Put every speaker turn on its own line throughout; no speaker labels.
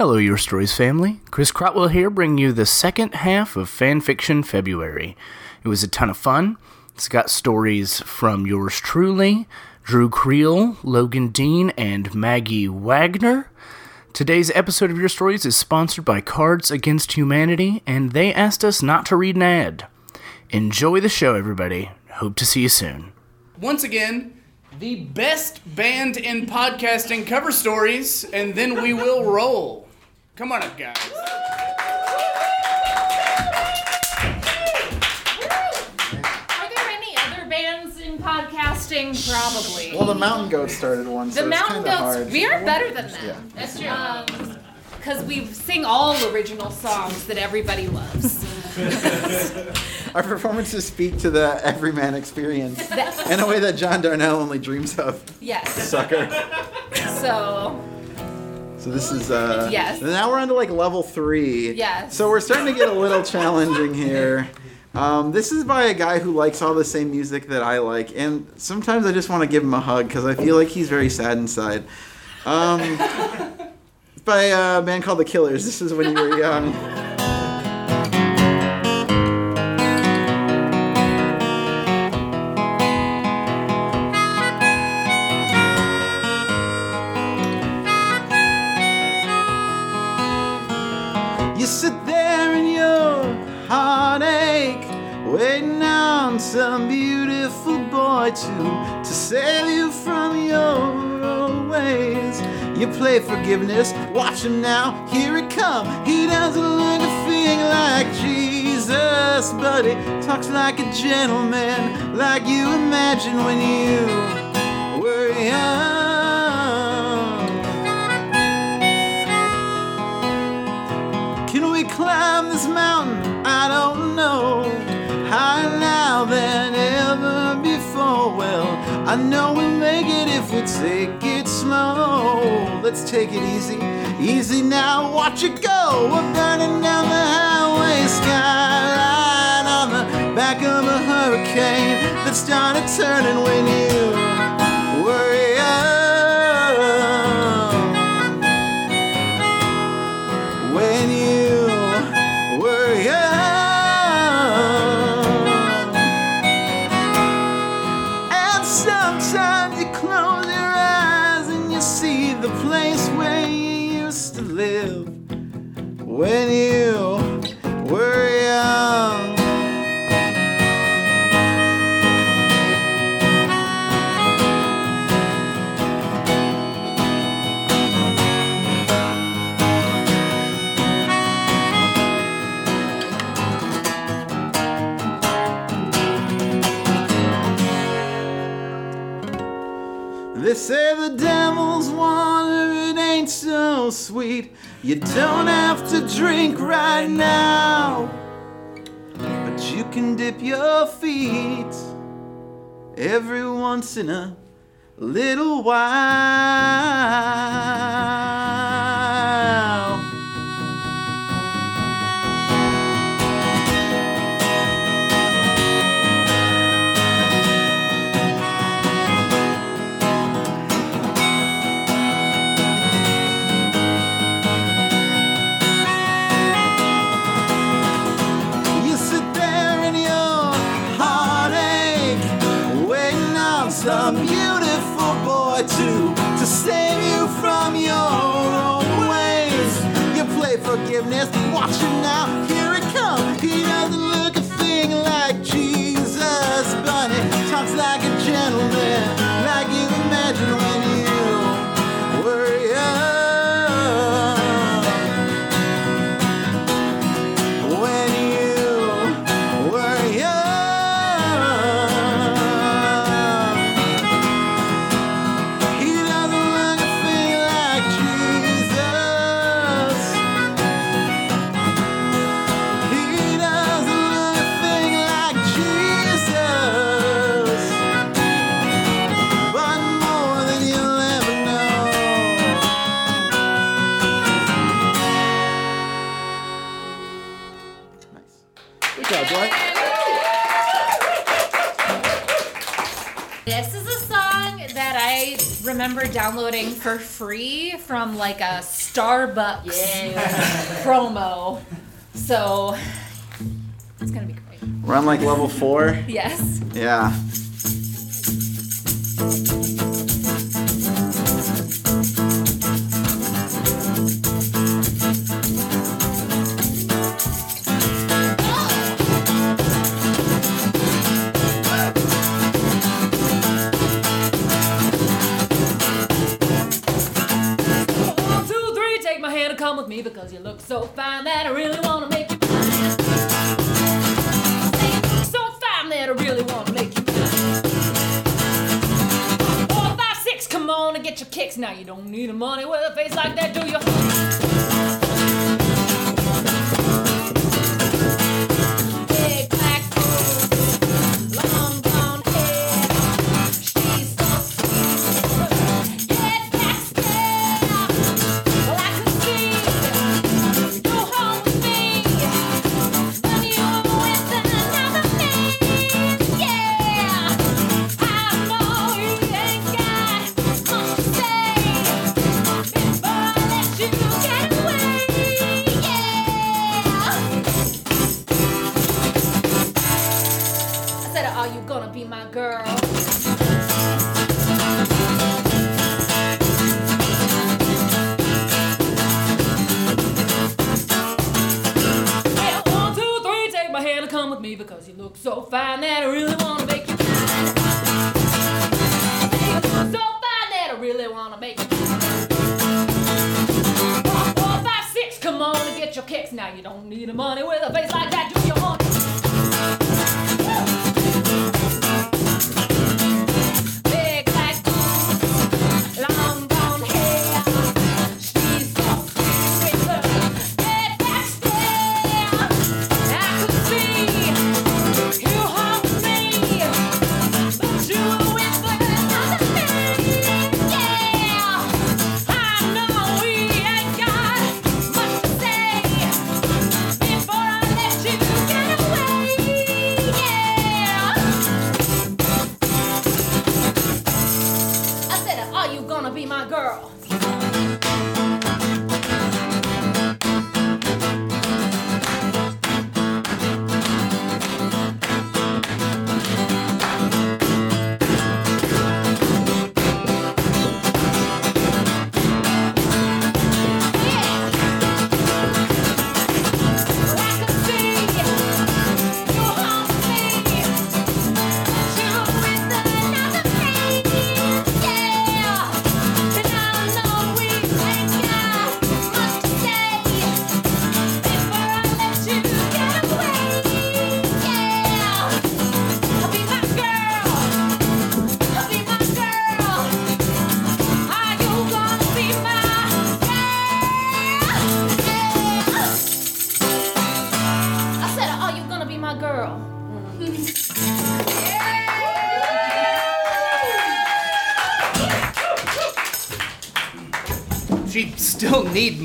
Hello, Your Stories family. Chris Crotwell here, bringing you the second half of Fanfiction February. It was a ton of fun. It's got stories from yours truly, Drew Krehel, Logan Dean, and Maggie Wagner. Today's episode of Your Stories is sponsored by Cards Against Humanity, and they asked us not to read an ad. Enjoy the show, everybody. Hope to see you soon. Once again, the best band in podcasting cover stories, and then we will roll. Come on up, guys.
Are there any other bands in podcasting? Probably.
Well, the Mountain Goats started one,
the
so it's
Mountain
kinda
Goats.
hard.
We are better than them.
Yeah.
That's true. Um, because we sing all original songs that everybody loves.
Our performances speak to the everyman experience in a way that John Darnielle only dreams of.
yes.
Sucker.
So
So this is uh
Yes.
Now we're on to like level three.
Yes.
So we're starting to get a little challenging here. Um, this is by a guy who likes all the same music that I like, and sometimes I just want to give him a hug because I feel like he's very sad inside. Um, it's by a band called The Killers. This is when you were young. some beautiful boy to to save you from your old ways. You play forgiveness, watch him now, here it come. He doesn't look a thing like Jesus, but he talks like a gentleman, like you imagine when you were young. Can we climb this mountain? I don't know. I know we'll make it if we take it slow. Let's take it easy, easy now. Watch it go. We're burning down the highway skyline on the back of a hurricane that started turning when you sweet. You don't have to drink right now, but you can dip your feet every once in a little while.
For free from like a Starbucks promo. So it's gonna be great.
We're on like level four.
Yes.
Yeah.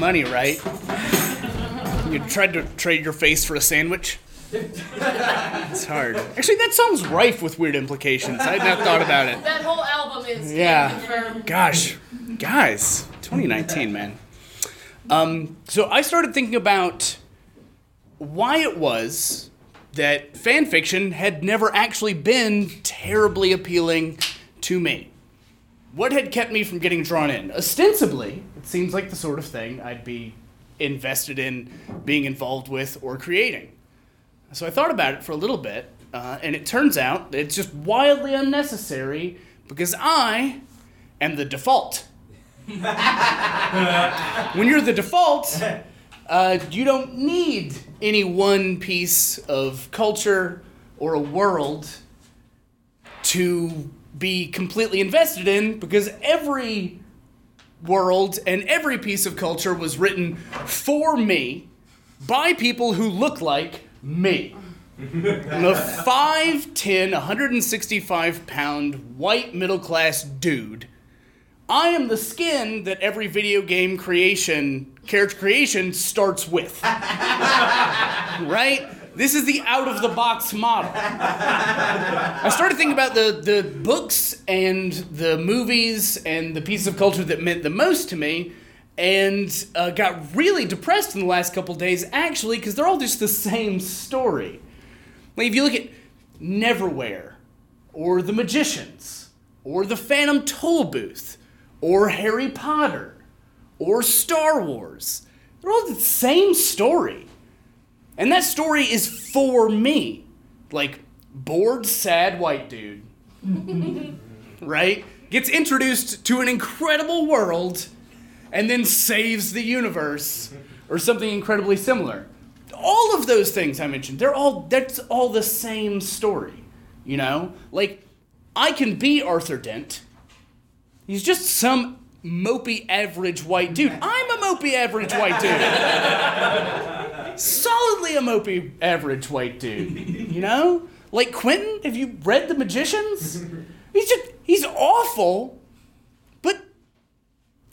Money,
right? You tried to trade your face for a sandwich? It's hard. Actually, that sounds rife with weird implications. I had not thought about it.
That whole album is
Yeah. Gosh, guys, 2019, man. Um, so I started thinking about why it was that fan fiction had never actually been terribly appealing to me. What had kept me from getting drawn in? Ostensibly, it seems like the sort of thing I'd be invested in being involved with or creating. So I thought about it for a little bit, uh, and it turns out it's just wildly unnecessary because I am the default. when you're the default, uh, you don't need any one piece of culture or a world to be completely invested in because every world and every piece of culture was written for me by people who look like me. I'm a 5'10, 165 pound white middle class dude. I am the skin that every video game creation, character creation starts with. right? This is the out of the box model. I started thinking about the, the books and the movies and the pieces of culture that meant the most to me, and uh, got really depressed in the last couple days, actually, because they're all just the same story. Like, if you look at Neverwhere, or The Magicians, or The Phantom Toll Booth, or Harry Potter, or Star Wars, they're all the same story. And that story is for me. Like, bored, sad white dude, right? Gets introduced to an incredible world and then saves the universe or something incredibly similar. All of those things I mentioned, they're all that's all the same story, you know? Like I can be Arthur Dent. He's just some mopey average white dude. I'm a mopey average white dude. Solidly a mopey average white dude. You know? Like Quentin, have you read The Magicians? He's just he's awful, but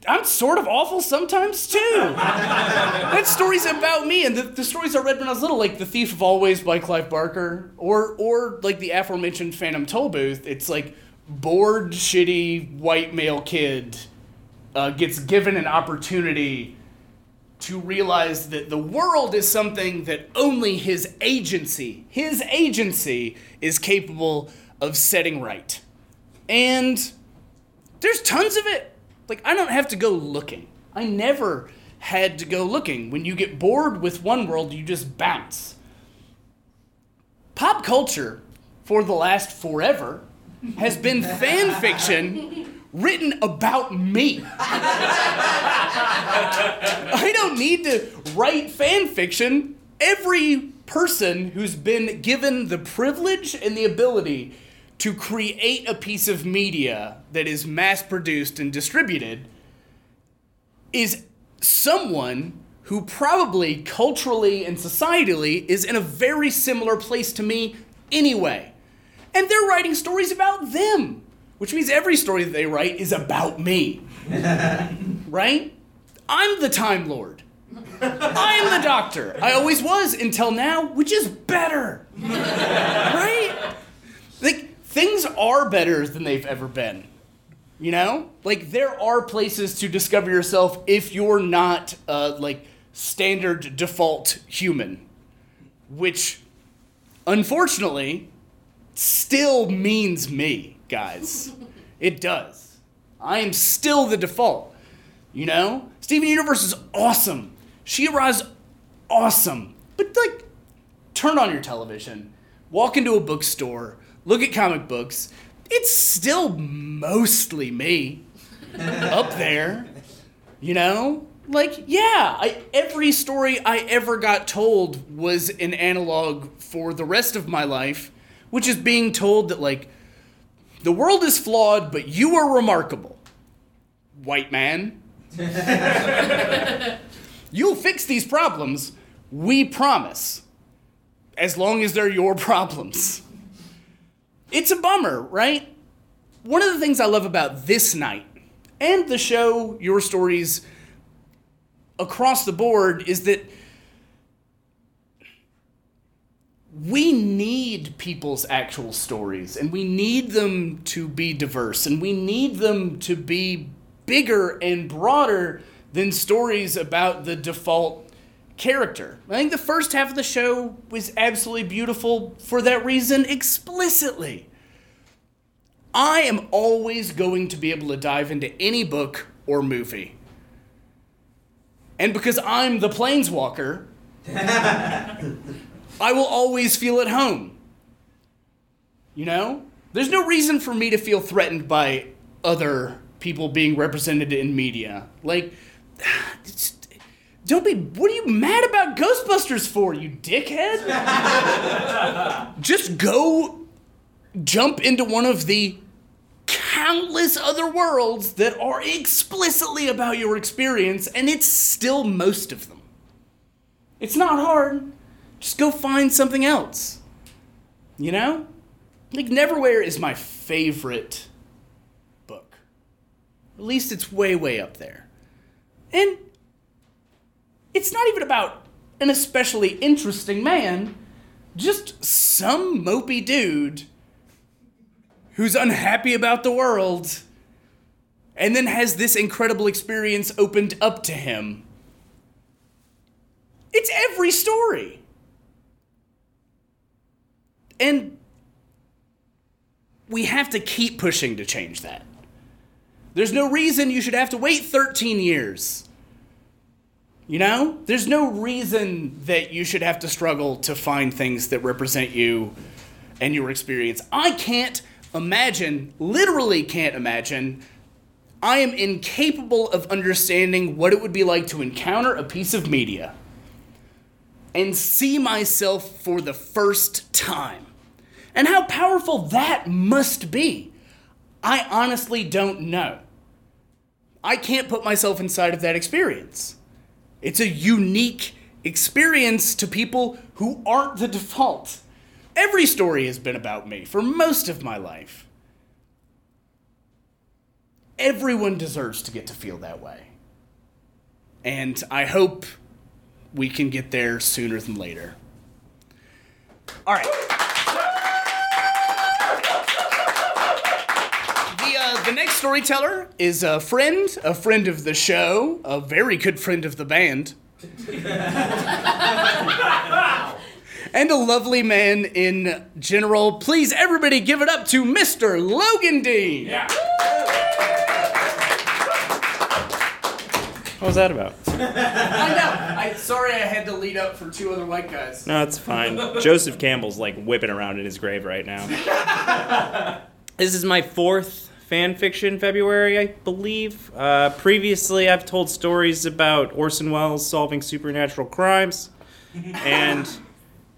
I'm sort of awful sometimes too. that story's about me, and the, the stories I read when I was little, like The Thief of Always by Clive Barker, or or like the aforementioned Phantom Toll Booth. It's like bored, shitty white male kid uh, gets given an opportunity to realize that the world is something that only his agency, his agency, is capable of setting right. And there's tons of it. Like, I don't have to go looking. I never had to go looking. When you get bored with one world, you just bounce. Pop culture, for the last forever, has been fan fiction written about me. I don't need to write fan fiction. Every person who's been given the privilege and the ability to create a piece of media that is mass produced and distributed is someone who probably culturally and societally is in a very similar place to me anyway. And they're writing stories about them, which means every story that they write is about me. right? I'm the Time Lord. I'm the Doctor. I always was until now, which is better. right? Like, things are better than they've ever been. You know? Like, there are places to discover yourself if you're not, uh, like, standard default human. Which, unfortunately, still means me, guys. It does. I am still the default. You know? Steven Universe is awesome. She-Ra's awesome. But like turn on your television, walk into a bookstore, look at comic books. It's still mostly me up there. You know? Like, yeah, I, every story I ever got told was an analog for the rest of my life, which is being told that, like, the world is flawed, but you are remarkable. White man. You'll fix these problems, we promise. As long as they're your problems. It's a bummer, right? One of the things I love about this night and the show, Your Stories, across the board is that we need people's actual stories and we need them to be diverse and we need them to be bigger and broader than stories about the default character. I think the first half of the show was absolutely beautiful for that reason explicitly. I am always going to be able to dive into any book or movie. And because I'm the planeswalker, I will always feel at home. You know? There's no reason for me to feel threatened by other people being represented in media. Like, don't be. What are you mad about Ghostbusters for, you dickhead? Just go jump into one of the countless other worlds that are explicitly about your experience, and it's still most of them. It's not hard. Just go find something else. You know? Like, Neverwhere is my favorite book. At least it's way, way up there. And it's not even about an especially interesting man. just some mopey dude who's unhappy about the world and then has this incredible experience opened up to him. It's every story. And we have to keep pushing to change that. There's no reason you should have to wait 13 years. You know? There's no reason that you should have to struggle to find things that represent you and your experience. I can't imagine, literally can't imagine, I am incapable of understanding what it would be like to encounter a piece of media and see myself for the first time. And how powerful that must be. I honestly don't know. I can't put myself inside of that experience. It's a unique experience to people who aren't the default. Every story has been about me for most of my life. Everyone deserves to get to feel that way. And I hope we can get there sooner than later. All right. Next storyteller is a friend, a friend of the show, a very good friend of the band. and a lovely man in general. Please, everybody, give it up to Mr. Logan Dean.
What was that about?
I know. I sorry I had to lead up for two other white guys.
No, it's fine. Joseph Campbell's like whipping around in his grave right now. this is my fourth fan fiction February, I believe. Uh, previously, I've told stories about Orson Welles solving supernatural crimes and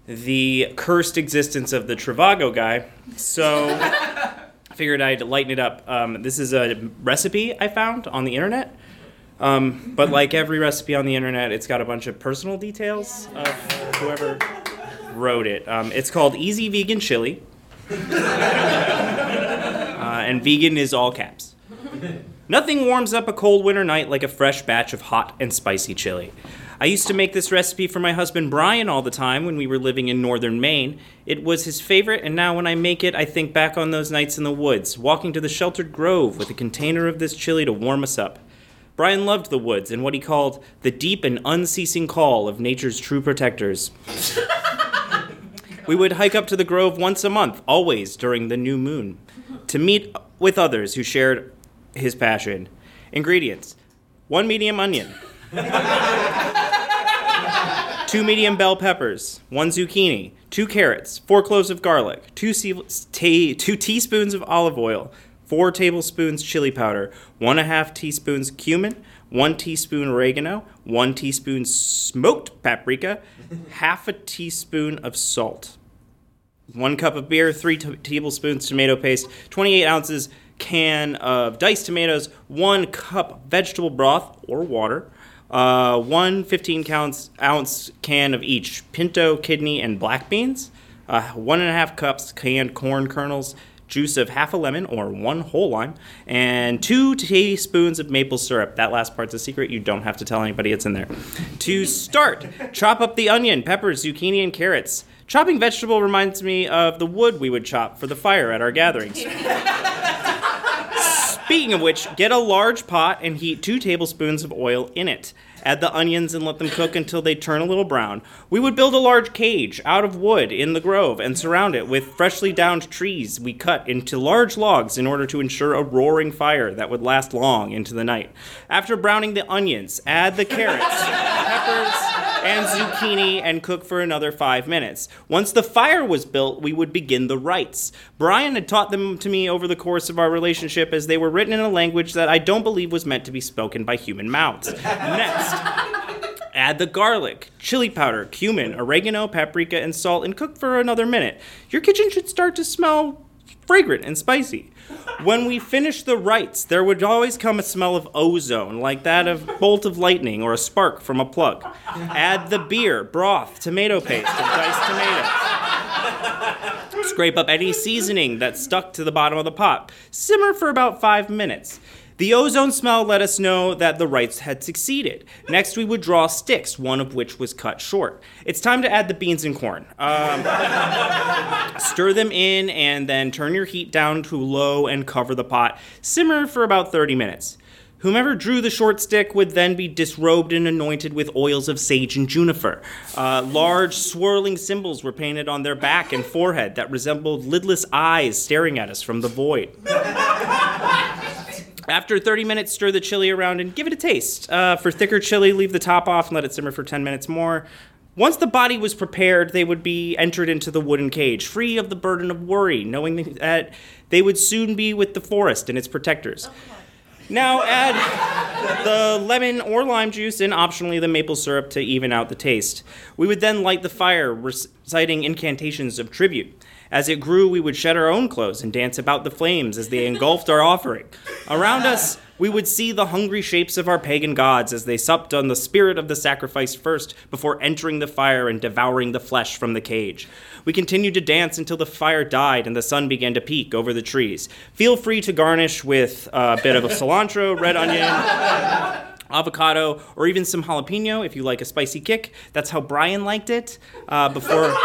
the cursed existence of the Trivago guy. So I figured I'd lighten it up. Um, this is a recipe I found on the internet. Um, but like every recipe on the internet, it's got a bunch of personal details of whoever wrote it. Um, it's called Easy Vegan Chili. And vegan is all caps. Nothing warms up a cold winter night like a fresh batch of hot and spicy chili. I used to make this recipe for my husband Brian all the time when we were living in northern Maine. It was his favorite, and now when I make it, I think back on those nights in the woods, walking to the sheltered grove with a container of this chili to warm us up. Brian loved the woods and what he called the deep and unceasing call of nature's true protectors. we would hike up to the grove once a month, always during the new moon, to meet with others who shared his passion. Ingredients. One medium onion, two medium bell peppers, one zucchini, two carrots, four cloves of garlic, two, se- ta- two teaspoons of olive oil, four tablespoons chili powder, one and a half teaspoons cumin, one teaspoon oregano, one teaspoon smoked paprika, half a teaspoon of salt, one cup of beer, three t- tablespoons tomato paste, 28 ounces can of diced tomatoes, one cup vegetable broth or water, uh, one 15 ounce, ounce can of each pinto, kidney, and black beans, uh, one and a half cups canned corn kernels, juice of half a lemon or one whole lime, and two teaspoons of maple syrup. That last part's a secret. You don't have to tell anybody it's in there. to start, chop up the onion, peppers, zucchini, and carrots. Chopping vegetable reminds me of the wood we would chop for the fire at our gatherings. Speaking of which, get a large pot and heat two tablespoons of oil in it. Add the onions and let them cook until they turn a little brown. We would build a large cage out of wood in the grove and surround it with freshly downed trees we cut into large logs in order to ensure a roaring fire that would last long into the night. After browning the onions, add the carrots, peppers, and zucchini and cook for another five minutes. Once the fire was built, we would begin the rites. Brian had taught them to me over the course of our relationship as they were written in a language that I don't believe was meant to be spoken by human mouths. Next, add the garlic, chili powder, cumin, oregano, paprika, and salt and cook for another minute. Your kitchen should start to smell fragrant and spicy. When we finish the rites, there would always come a smell of ozone, like that of bolt of lightning or a spark from a plug. Add the beer, broth, tomato paste, and diced tomatoes. Scrape up any seasoning that stuck to the bottom of the pot. Simmer for about five minutes. The ozone smell let us know that the rites had succeeded. Next, we would draw sticks, one of which was cut short. It's time to add the beans and corn. Um, stir them in and then turn your heat down to low and cover the pot. Simmer for about 30 minutes. Whomever drew the short stick would then be disrobed and anointed with oils of sage and juniper. Uh, large, swirling symbols were painted on their back and forehead that resembled lidless eyes staring at us from the void. After 30 minutes, stir the chili around and give it a taste. Uh, for thicker chili, leave the top off and let it simmer for 10 minutes more. Once the body was prepared, they would be entered into the wooden cage, free of the burden of worry, knowing that they would soon be with the forest and its protectors. Now add the lemon or lime juice and optionally the maple syrup to even out the taste. We would then light the fire, reciting incantations of tribute. As it grew, we would shed our own clothes and dance about the flames as they engulfed our offering. Around us, we would see the hungry shapes of our pagan gods as they supped on the spirit of the sacrifice first before entering the fire and devouring the flesh from the cage. We continued to dance until the fire died and the sun began to peek over the trees. Feel free to garnish with a bit of cilantro, red onion, avocado, or even some jalapeno if you like a spicy kick. That's how Brian liked it uh, before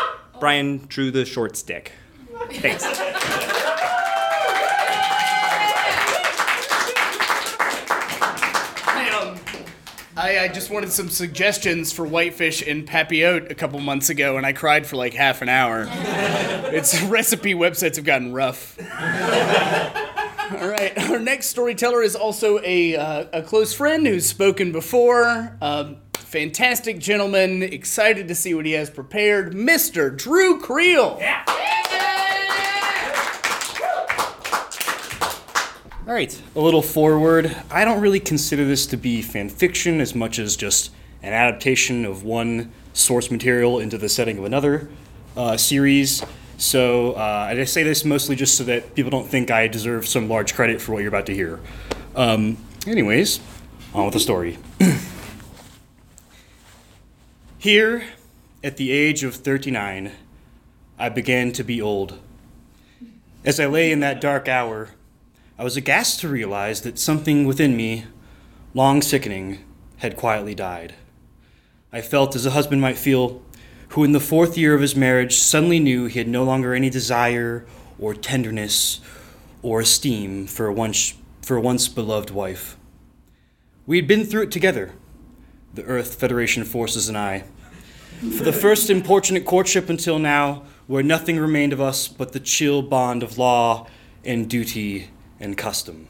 Brian drew the short stick. Thanks.
I, I just wanted some suggestions for whitefish en papillote a couple months ago, and I cried for like half an hour. its recipe websites have gotten rough. All right, our next storyteller is also a, uh, a close friend who's spoken before. Um, fantastic gentleman, excited to see what he has prepared, Mr. Drew Krehel. Yeah.
All right, a little forward. I don't really consider this to be fan fiction as much as just an adaptation of one source material into the setting of another uh, series. So uh, I say this mostly just so that people don't think I deserve some large credit for what you're about to hear. Um, anyways, on with the story. Here, at the age of 39, I began to be old. As I lay in that dark hour, I was aghast to realize that something within me, long sickening, had quietly died. I felt as a husband might feel who, in the fourth year of his marriage, suddenly knew he had no longer any desire or tenderness or esteem for a once, for a once beloved wife. We had been through it together, the Earth Federation forces and I. For the first importunate courtship until now, where nothing remained of us but the chill bond of law and duty and custom.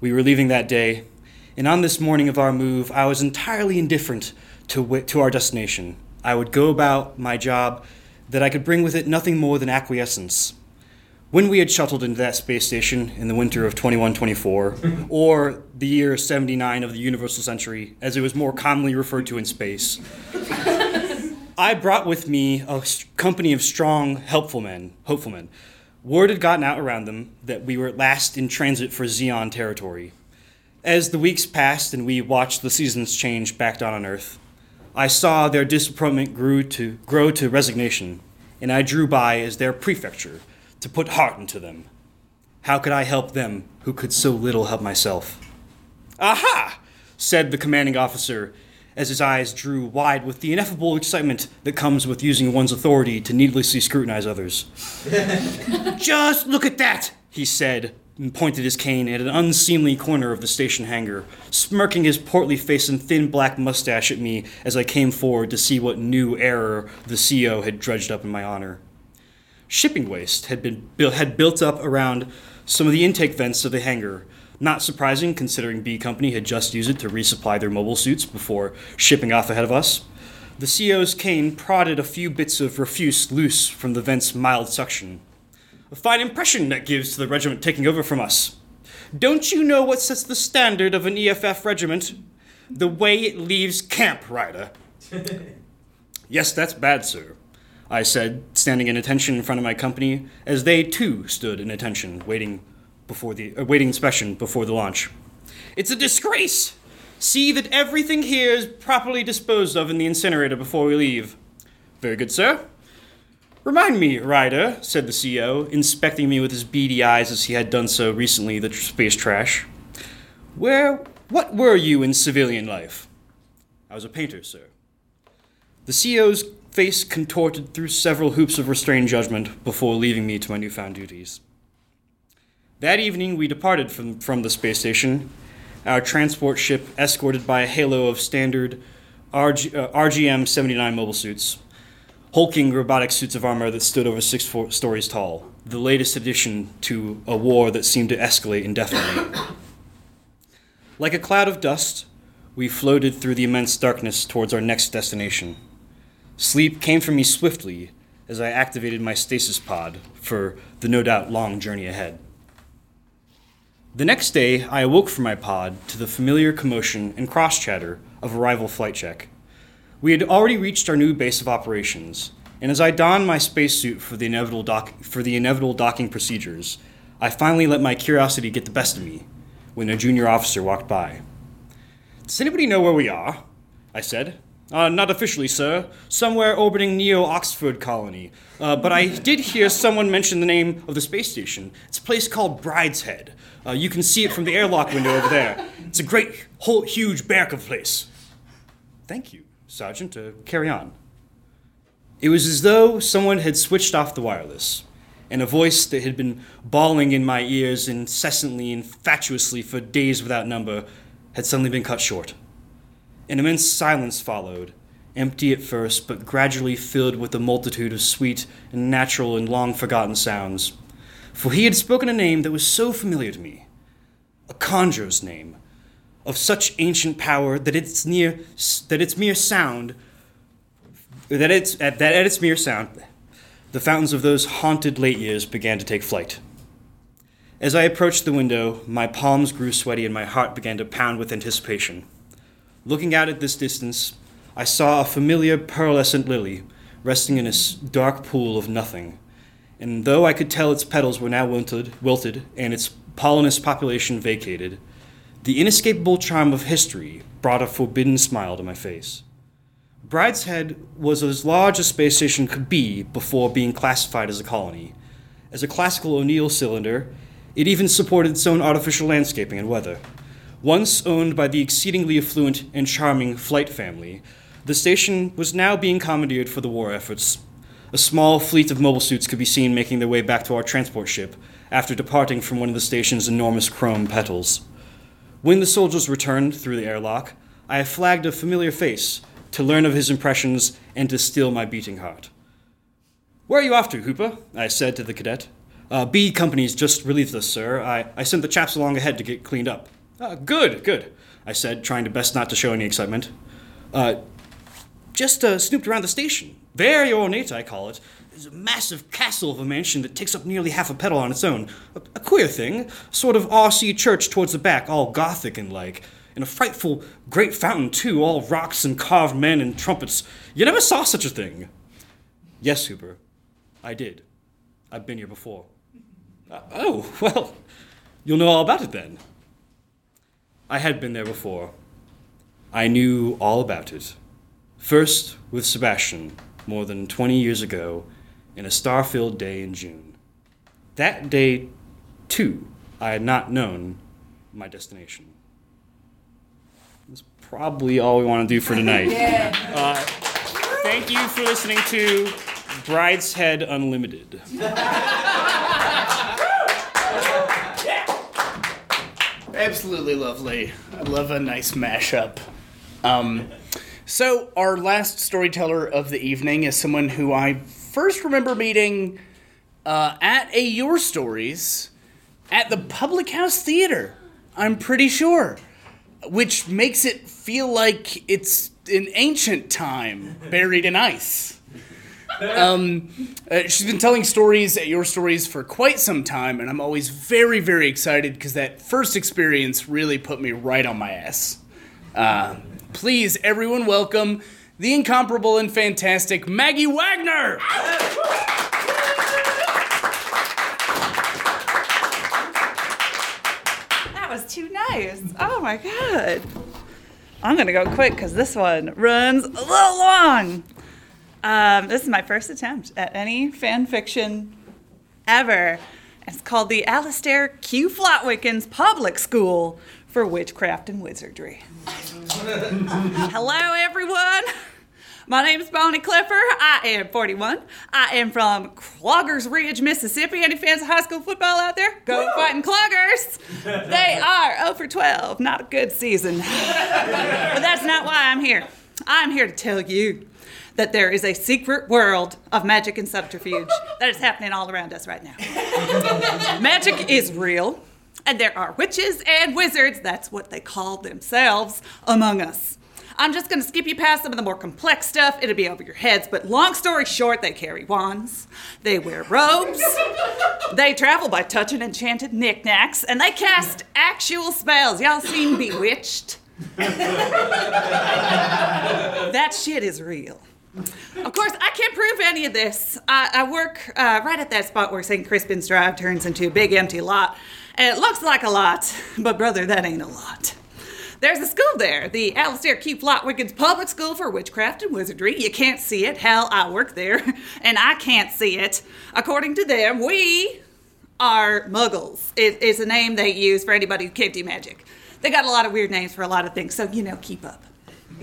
We were leaving that day, and on this morning of our move, I was entirely indifferent to, to our destination. I would go about my job that I could bring with it nothing more than acquiescence. When we had shuttled into that space station in the winter of 2124, mm-hmm. or the year 79 of the universal century, as it was more commonly referred to in space, I brought with me a company of strong, helpful men, hopeful men. Word had gotten out around them that we were at last in transit for Zeon territory. As the weeks passed and we watched the seasons change back down on Earth, I saw their disappointment grew to grow to resignation, and I drew by as their prefecture to put heart into them. How could I help them who could so little help myself? Aha! said the commanding officer as his eyes drew wide with the ineffable excitement that comes with using one's authority to needlessly scrutinize others. Just look at that, he said, and pointed his cane at an unseemly corner of the station hangar, smirking his portly face and thin black mustache at me as I came forward to see what new error the CO had dredged up in my honor. Shipping waste had been built, had built up around some of the intake vents of the hangar. Not surprising, considering B Company had just used it to resupply their mobile suits before shipping off ahead of us. The CEO's cane prodded a few bits of refuse loose from the vent's mild suction. A fine impression that gives to the regiment taking over from us. Don't you know what sets the standard of an EFF regiment? The way it leaves camp, Ryder. yes, that's bad, sir. I said, standing in attention in front of my company, as they too stood in attention, waiting before the uh, waiting inspection before the launch. It's a disgrace. See that everything here is properly disposed of in the incinerator before we leave. Very good, sir. Remind me, Ryder, said the CEO, inspecting me with his beady eyes as he had done so recently, the space trash. Where, what were you in civilian life? I was a painter, sir. The CEO's face contorted through several hoops of restrained judgment before leaving me to my newfound duties. That evening, we departed from, from the space station, our transport ship escorted by a halo of standard RG, uh, RGM 79 mobile suits, hulking robotic suits of armor that stood over six fo- stories tall, the latest addition to a war that seemed to escalate indefinitely. like a cloud of dust, we floated through the immense darkness towards our next destination. Sleep came for me swiftly as I activated my stasis pod for the no doubt long journey ahead. The next day, I awoke from my pod to the familiar commotion and cross chatter of a rival flight check. We had already reached our new base of operations, and as I donned my spacesuit for the inevitable dock- for the inevitable docking procedures, I finally let my curiosity get the best of me when a junior officer walked by. Does anybody know where we are? I said. Uh, not officially, sir. Somewhere orbiting Neo Oxford colony. Uh, but I did hear someone mention the name of the space station. It's a place called Brideshead. Uh, you can see it from the airlock window over there. It's a great, whole, huge barrack of place. Thank you, Sergeant. Uh, carry on. It was as though someone had switched off the wireless, and a voice that had been bawling in my ears incessantly and fatuously for days without number had suddenly been cut short. An immense silence followed, empty at first, but gradually filled with a multitude of sweet and natural and long forgotten sounds. For he had spoken a name that was so familiar to me a conjurer's name, of such ancient power that its, near, that its mere sound that its, at, that at its mere sound, the fountains of those haunted late years began to take flight. As I approached the window, my palms grew sweaty and my heart began to pound with anticipation. Looking out at this distance, I saw a familiar pearlescent lily resting in a dark pool of nothing. And though I could tell its petals were now wilted, wilted and its pollinous population vacated, the inescapable charm of history brought a forbidden smile to my face. Brideshead was as large as space station could be before being classified as a colony. As a classical O'Neill cylinder, it even supported its own artificial landscaping and weather. Once owned by the exceedingly affluent and charming Flyte family, the station was now being commandeered for the war efforts. A small fleet of mobile suits could be seen making their way back to our transport ship after departing from one of the station's enormous chrome petals. When the soldiers returned through the airlock, I flagged a familiar face to learn of his impressions and to still my beating heart. Where are you off to, Hooper? I said to the cadet. Uh, B Company's just relieved us, sir. I, I sent the chaps along ahead to get cleaned up. Uh, good, good, I said, trying to best not to show any excitement. Uh, just uh, snooped around the station. Very ornate, I call it. It's a massive castle of a mansion that takes up nearly half a petal on its own. A, a queer thing. Sort of RC church towards the back, all gothic and like. And a frightful great fountain, too, all rocks and carved men and trumpets. You never saw such a thing. Yes, Hooper. I did. I've been here before. Uh, oh, well, you'll know all about it then. I had been there before. I knew all about it. First with Sebastian, more than 20 years ago, in a star filled day in June. That day, too, I had not known my destination. That's probably all we want to do for tonight. Uh, thank you for listening to Brideshead Unlimited.
Absolutely lovely. I love a nice mashup. Um, so, our last storyteller of the evening is someone who I first remember meeting uh, at a Your Stories at the Public House Theater. I'm pretty sure. Which makes it feel like it's an ancient time buried in ice. Um, uh, she's been telling stories at Your Stories for quite some time, and I'm always very, very excited because that first experience really put me right on my ass. Uh, please, everyone, welcome the incomparable and fantastic Maggie Wagner!
That was too nice. Oh my god. I'm gonna go quick because this one runs a little long. Um, this is my first attempt at any fan fiction ever. It's called the Alistair Q. Flotwickens Public School for witchcraft and wizardry. Hello, everyone. My name is Bonnie Clipper. I am 41. I am from Cloggers Ridge, Mississippi. Any fans of high school football out there? Go fighting Cloggers! They are 0 for 12. Not a good season. but that's not why I'm here. I'm here to tell you that there is a secret world of magic and subterfuge that is happening all around us right now. magic is real, and there are witches and wizards, that's what they call themselves, among us. I'm just gonna skip you past some of the more complex stuff. It'll be over your heads, but long story short, they carry wands, they wear robes, they travel by touching enchanted knickknacks, and they cast actual spells. Y'all seen Bewitched? that shit is real. Of course, I can't prove any of this. I, I work uh, right at that spot where St. Crispin's Drive turns into a big empty lot. And it looks like a lot, but brother, that ain't a lot. There's a school there, the Alistair Q. Flotwickens Public School for Witchcraft and Wizardry. You can't see it. Hell, I work there, and I can't see it. According to them, we are muggles. It is a name they use for anybody who can't do magic. They got a lot of weird names for a lot of things, so, you know, keep up.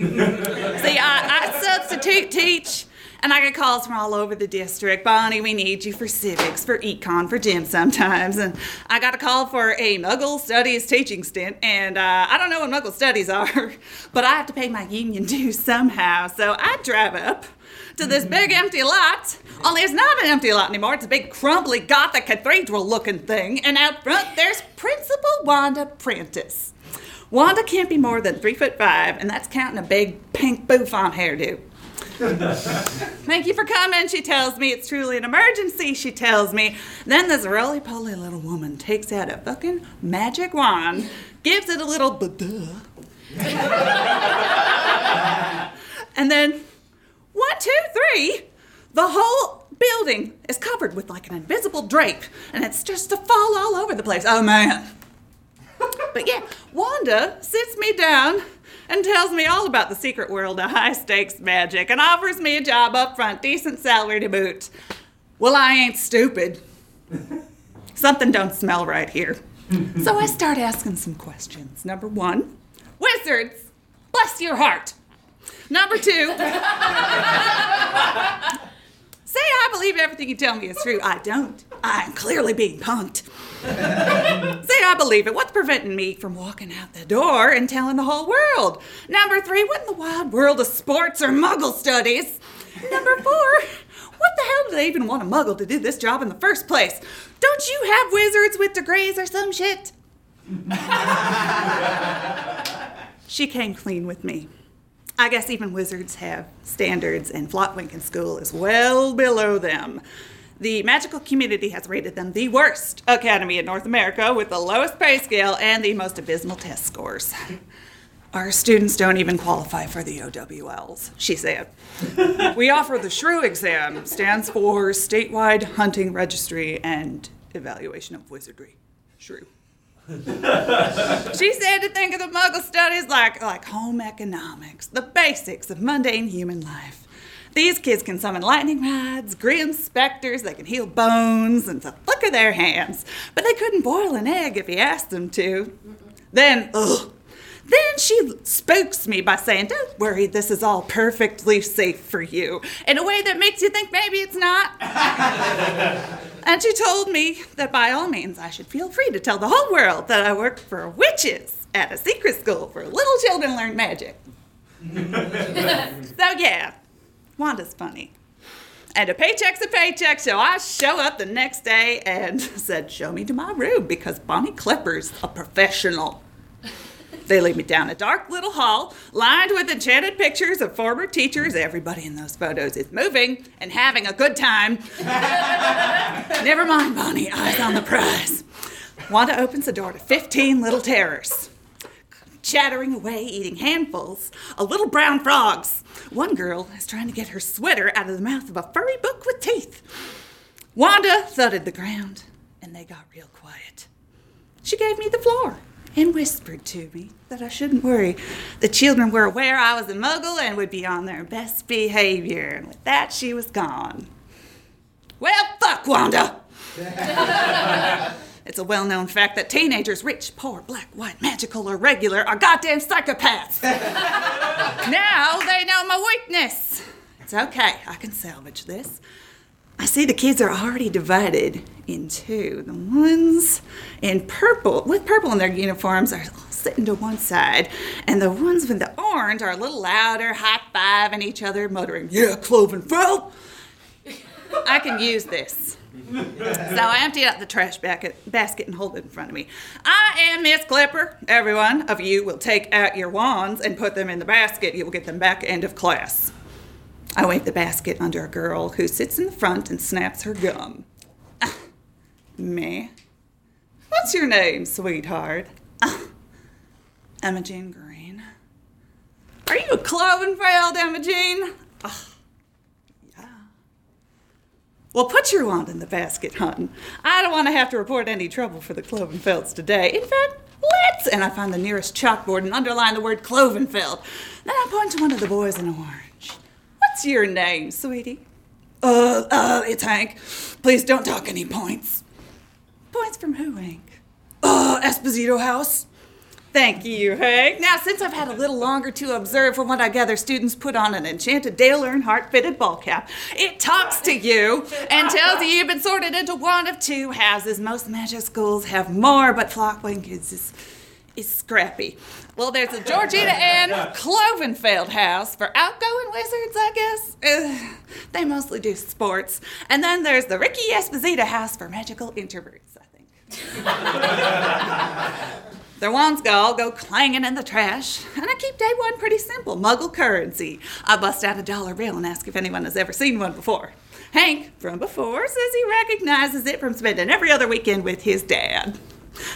See, I, I substitute teach, and I get calls from all over the district. Bonnie, we need you for civics, for econ, for gym sometimes. And I got a call for a Muggle Studies teaching stint, and uh, I don't know what Muggle Studies are, but I have to pay my union dues somehow. So I drive up to this big empty lot. Only it's not an empty lot anymore. It's a big, crumbly, gothic, cathedral-looking thing. And out front, there's Principal Wanda Prentice. Wanda can't be more than three foot five, and that's counting a big pink bouffant hairdo. Thank you for coming, she tells me. It's truly an emergency, she tells me. Then this roly poly little woman takes out a fucking magic wand, gives it a little duh, and then one, two, three, the whole building is covered with like an invisible drape, and it's just to fall all over the place. Oh man. But yeah, Wanda sits me down and tells me all about the secret world of high stakes magic and offers me a job up front, decent salary to boot. Well, I ain't stupid. Something don't smell right here. So I start asking some questions. Number one, wizards, bless your heart. Number two, say I believe everything you tell me is true. I don't. I'm clearly being punked. Say I believe it. What's preventing me from walking out the door and telling the whole world? Number three, what in the wild world of sports or muggle studies? Number four, what the hell do they even want a muggle to do this job in the first place? Don't you have wizards with degrees or some shit? she came clean with me. I guess even wizards have standards, and Flotwicken School is well below them. The magical community has rated them the worst academy in North America with the lowest pay scale and the most abysmal test scores. Our students don't even qualify for the OWLs, she said. we offer the SHREW exam, stands for Statewide Hunting Registry and Evaluation of Wizardry. SHREW. she said to think of the muggle studies like, like home economics, the basics of mundane human life. These kids can summon lightning rods, grim specters, they can heal bones, and the flick of their hands. But they couldn't boil an egg if you asked them to. Then, ugh. Then she spooks me by saying, Don't worry, this is all perfectly safe for you, in a way that makes you think maybe it's not. and she told me that by all means I should feel free to tell the whole world that I work for witches at a secret school for little children learn magic. so, yeah, Wanda's funny. And a paycheck's a paycheck, so I show up the next day and said, Show me to my room because Bonnie Clipper's a professional. They lead me down a dark little hall lined with enchanted pictures of former teachers. Everybody in those photos is moving and having a good time. Never mind, Bonnie, eyes on the prize. Wanda opens the door to 15 little terrors chattering away, eating handfuls of little brown frogs. One girl is trying to get her sweater out of the mouth of a furry book with teeth. Wanda thudded the ground, and they got real quiet. She gave me the floor and whispered to me that I shouldn't worry. The children were aware I was a muggle and would be on their best behavior. And with that, she was gone. Well, fuck, Wanda! It's a well known fact that teenagers, rich, poor, black, white, magical, or regular, are goddamn psychopaths. now they know my weakness. It's okay, I can salvage this. I see the kids are already divided in two. The ones in purple, with purple in their uniforms, are sitting to one side, and the ones with the orange are a little louder, high fiving each other, muttering, Yeah, cloven Clovenfeld! I can use this. So I emptied out the trash basket and hold it in front of me. I am Miss Clipper. Every one of you will take out your wands and put them in the basket. You will get them back end of class. I wave the basket under a girl who sits in the front and snaps her gum. Me. What's your name, sweetheart? Emma Jean Green. Are you a Clovenfeld, Emma Jean? Ah. Well, put your wand in the basket, hon. I don't want to have to report any trouble for the Clovenfelds today. In fact, let's. And I find the nearest chalkboard and underline the word Clovenfeld. Then I point to one of the boys in orange. What's your name, sweetie? Uh, uh, it's Hank. Please don't talk any points. Points from who, Hank? Uh, Esposito House. Thank you, Hank. Now, since I've had a little longer to observe, from what I gather, students put on an enchanted Dale Earnhardt fitted ball cap. It talks to you and tells you you've been sorted into one of two houses. Most magic schools have more, but Flotwickens is, is scrappy. Well, there's the Georgina Ann Clovenfeld house for outgoing wizards, I guess. Ugh, they mostly do sports. And then there's the Ricky Esposito house for magical introverts, I think. Their wands go all go clanging in the trash, and I keep day one pretty simple muggle currency. I bust out a dollar bill and ask if anyone has ever seen one before. Hank, from before, says he recognizes it from spending every other weekend with his dad.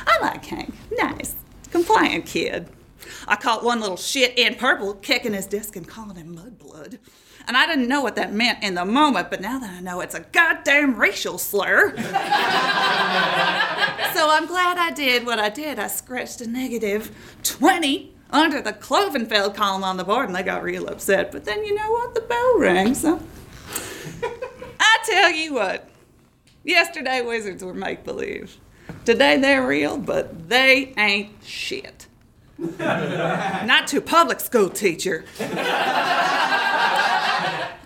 I like Hank. Nice, compliant kid. I caught one little shit in purple kicking his desk and calling him Mudblood. And I didn't know what that meant in the moment, but now that I know it's a goddamn racial slur. so I'm glad I did what I did. I scratched a negative 20 under the Clovenfeld column on the board, and they got real upset. But then you know what? The bell rang, so. I tell you what, yesterday wizards were make believe. Today they're real, but they ain't shit. Not to public school teacher.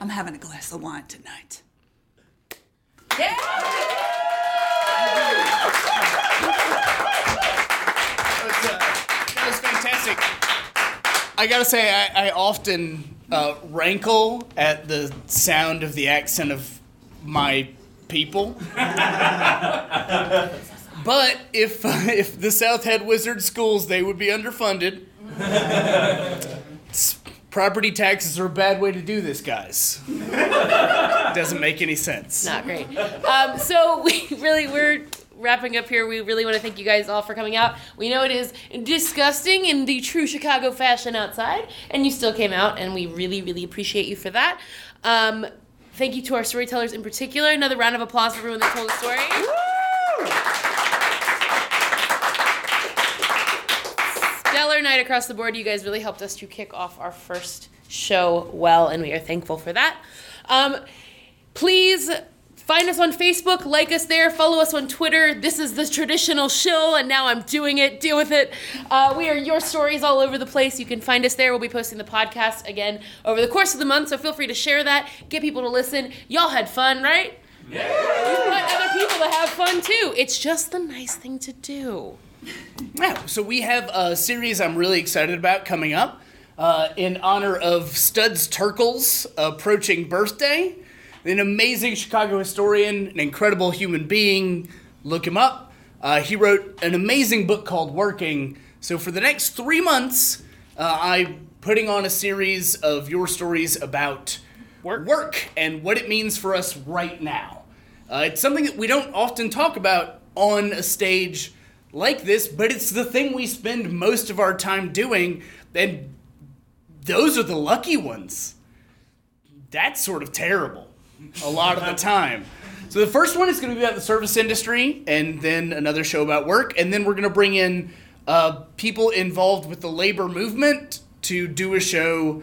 I'm having a glass of wine tonight. Yeah!
That was fantastic. I gotta say, I, I often uh, rankle at the sound of the accent of my people. but if if the South had wizard schools, they would be underfunded. Property taxes are a bad way to do this, guys. Doesn't make any sense.
Not great. Um, so we really we're wrapping up here. We really want to thank you guys all for coming out. We know it is disgusting in the true Chicago fashion outside, and you still came out, and we really really appreciate you for that. Um, thank you to our storytellers in particular. Another round of applause for everyone that told a story. Stellar night across the board. You guys really helped us to kick off our first show well, and we are thankful for that. Um, please find us on Facebook, like us there, follow us on Twitter. This is the traditional shill, and now I'm doing it. Deal with it. Uh, we are your stories all over the place. You can find us there. We'll be posting the podcast again over the course of the month, so feel free to share that, get people to listen. Y'all had fun, right? Yeah. You want other people to have fun too. It's just the nice thing to do.
Yeah, so we have a series I'm really excited about coming up uh, in honor of Studs Terkel's approaching birthday. An amazing Chicago historian, an incredible human being. Look him up. Uh, he wrote an amazing book called Working. So for the next three months, uh, I'm putting on a series of your stories about
Work.
work and what it means for us right now. Uh, it's something that we don't often talk about on a stage like this, but it's the thing we spend most of our time doing, and those are the lucky ones. That's sort of terrible a lot of the time. So the first one is going to be about the service industry, and then another show about work, and then we're going to bring in uh, people involved with the labor movement to do a show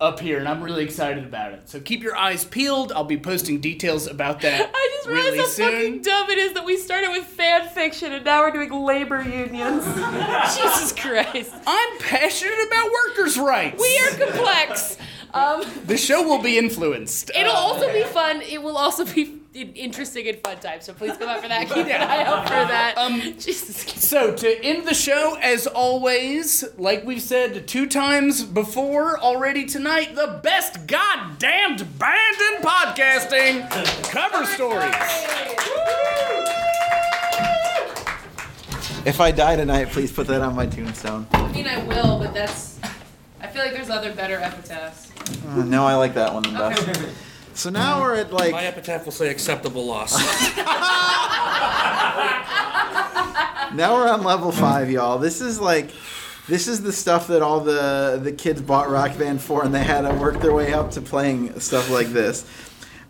up here, and I'm really excited about it. So keep your eyes peeled. I'll be posting details about that
I just realized
really
how
soon.
fucking dumb it is that we started with fan fiction and now we're doing labor unions. Jesus Christ.
I'm passionate about workers' rights.
We are complex. Um,
The show will be influenced.
it'll
Uh,
also be fun. It will also be in- interesting and fun time. So please come out for that. Keep an eye out for that.
Um,
Jesus.
So, to end the show, as always, like we've said two times before already tonight, the best goddamned band in podcasting cover stories.
If I die tonight, please put that on my tombstone.
I mean, I will, but that's. I feel like there's other better epitaphs.
Uh, no, I like that one the best. So now we're at like
My epitaph will say acceptable loss.
Now we're on level five, y'all. This is like, this is the stuff that all the the kids bought Rock Band for, and they had to work their way up to playing stuff like this.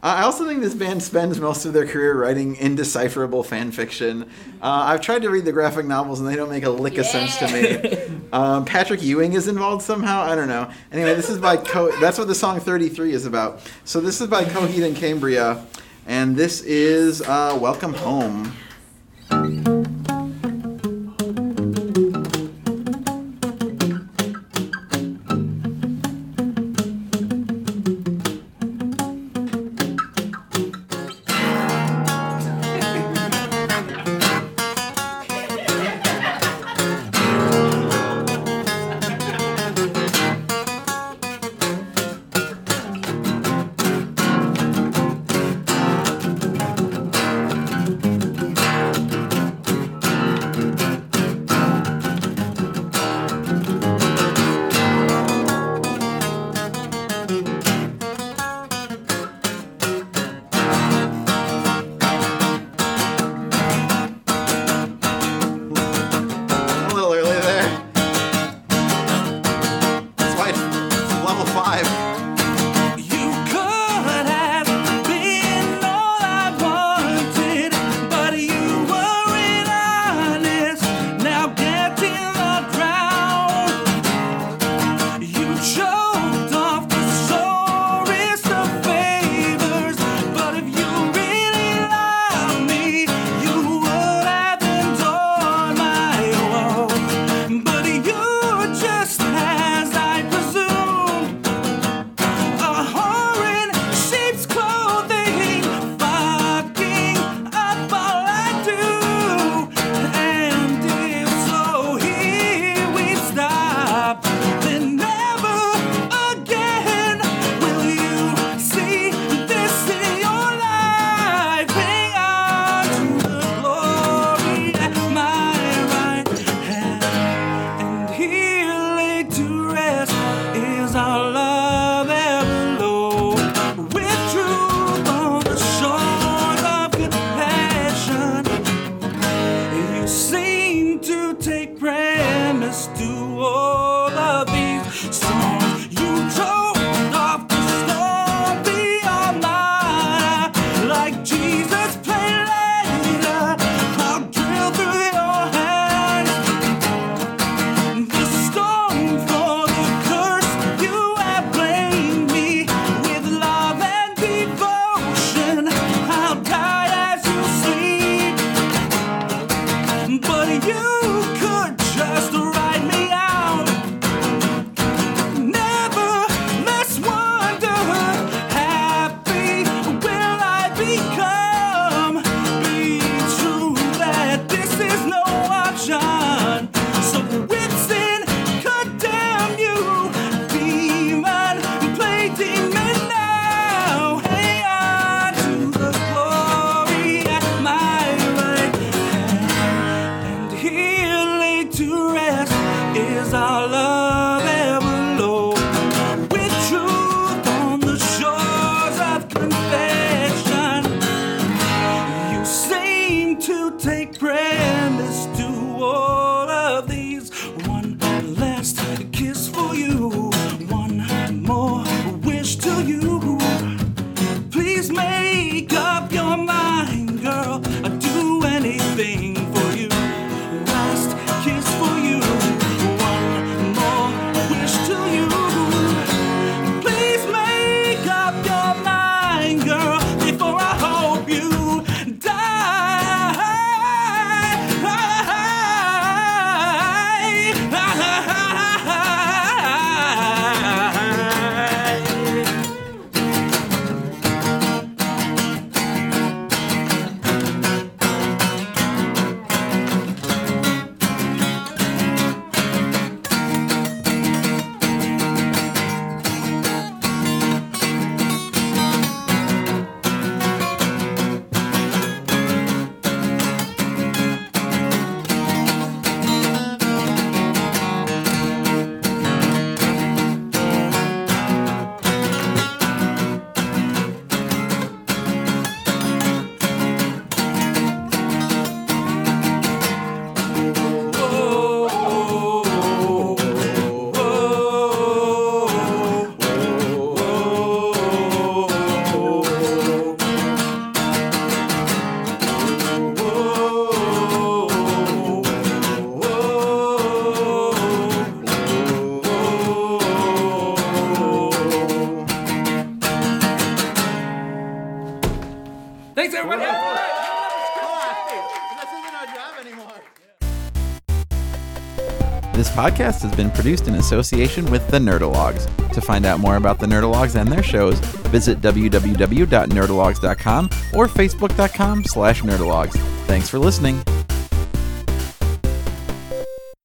Uh, I also think this band spends most of their career writing indecipherable fan fiction. Uh, I've tried to read the graphic novels, and they don't make a lick of sense to me. Um, Patrick Ewing is involved somehow. I don't know. Anyway, this is by Co- that's what the song 33 is about. So this is by Coheed and Cambria, and this is uh, Welcome Home. Podcast has been produced in association with the Nerdalogs. To find out more about the Nerdalogs and their shows, visit www.nerdalogs.com or facebook.com slash nerdalogs. Thanks for listening.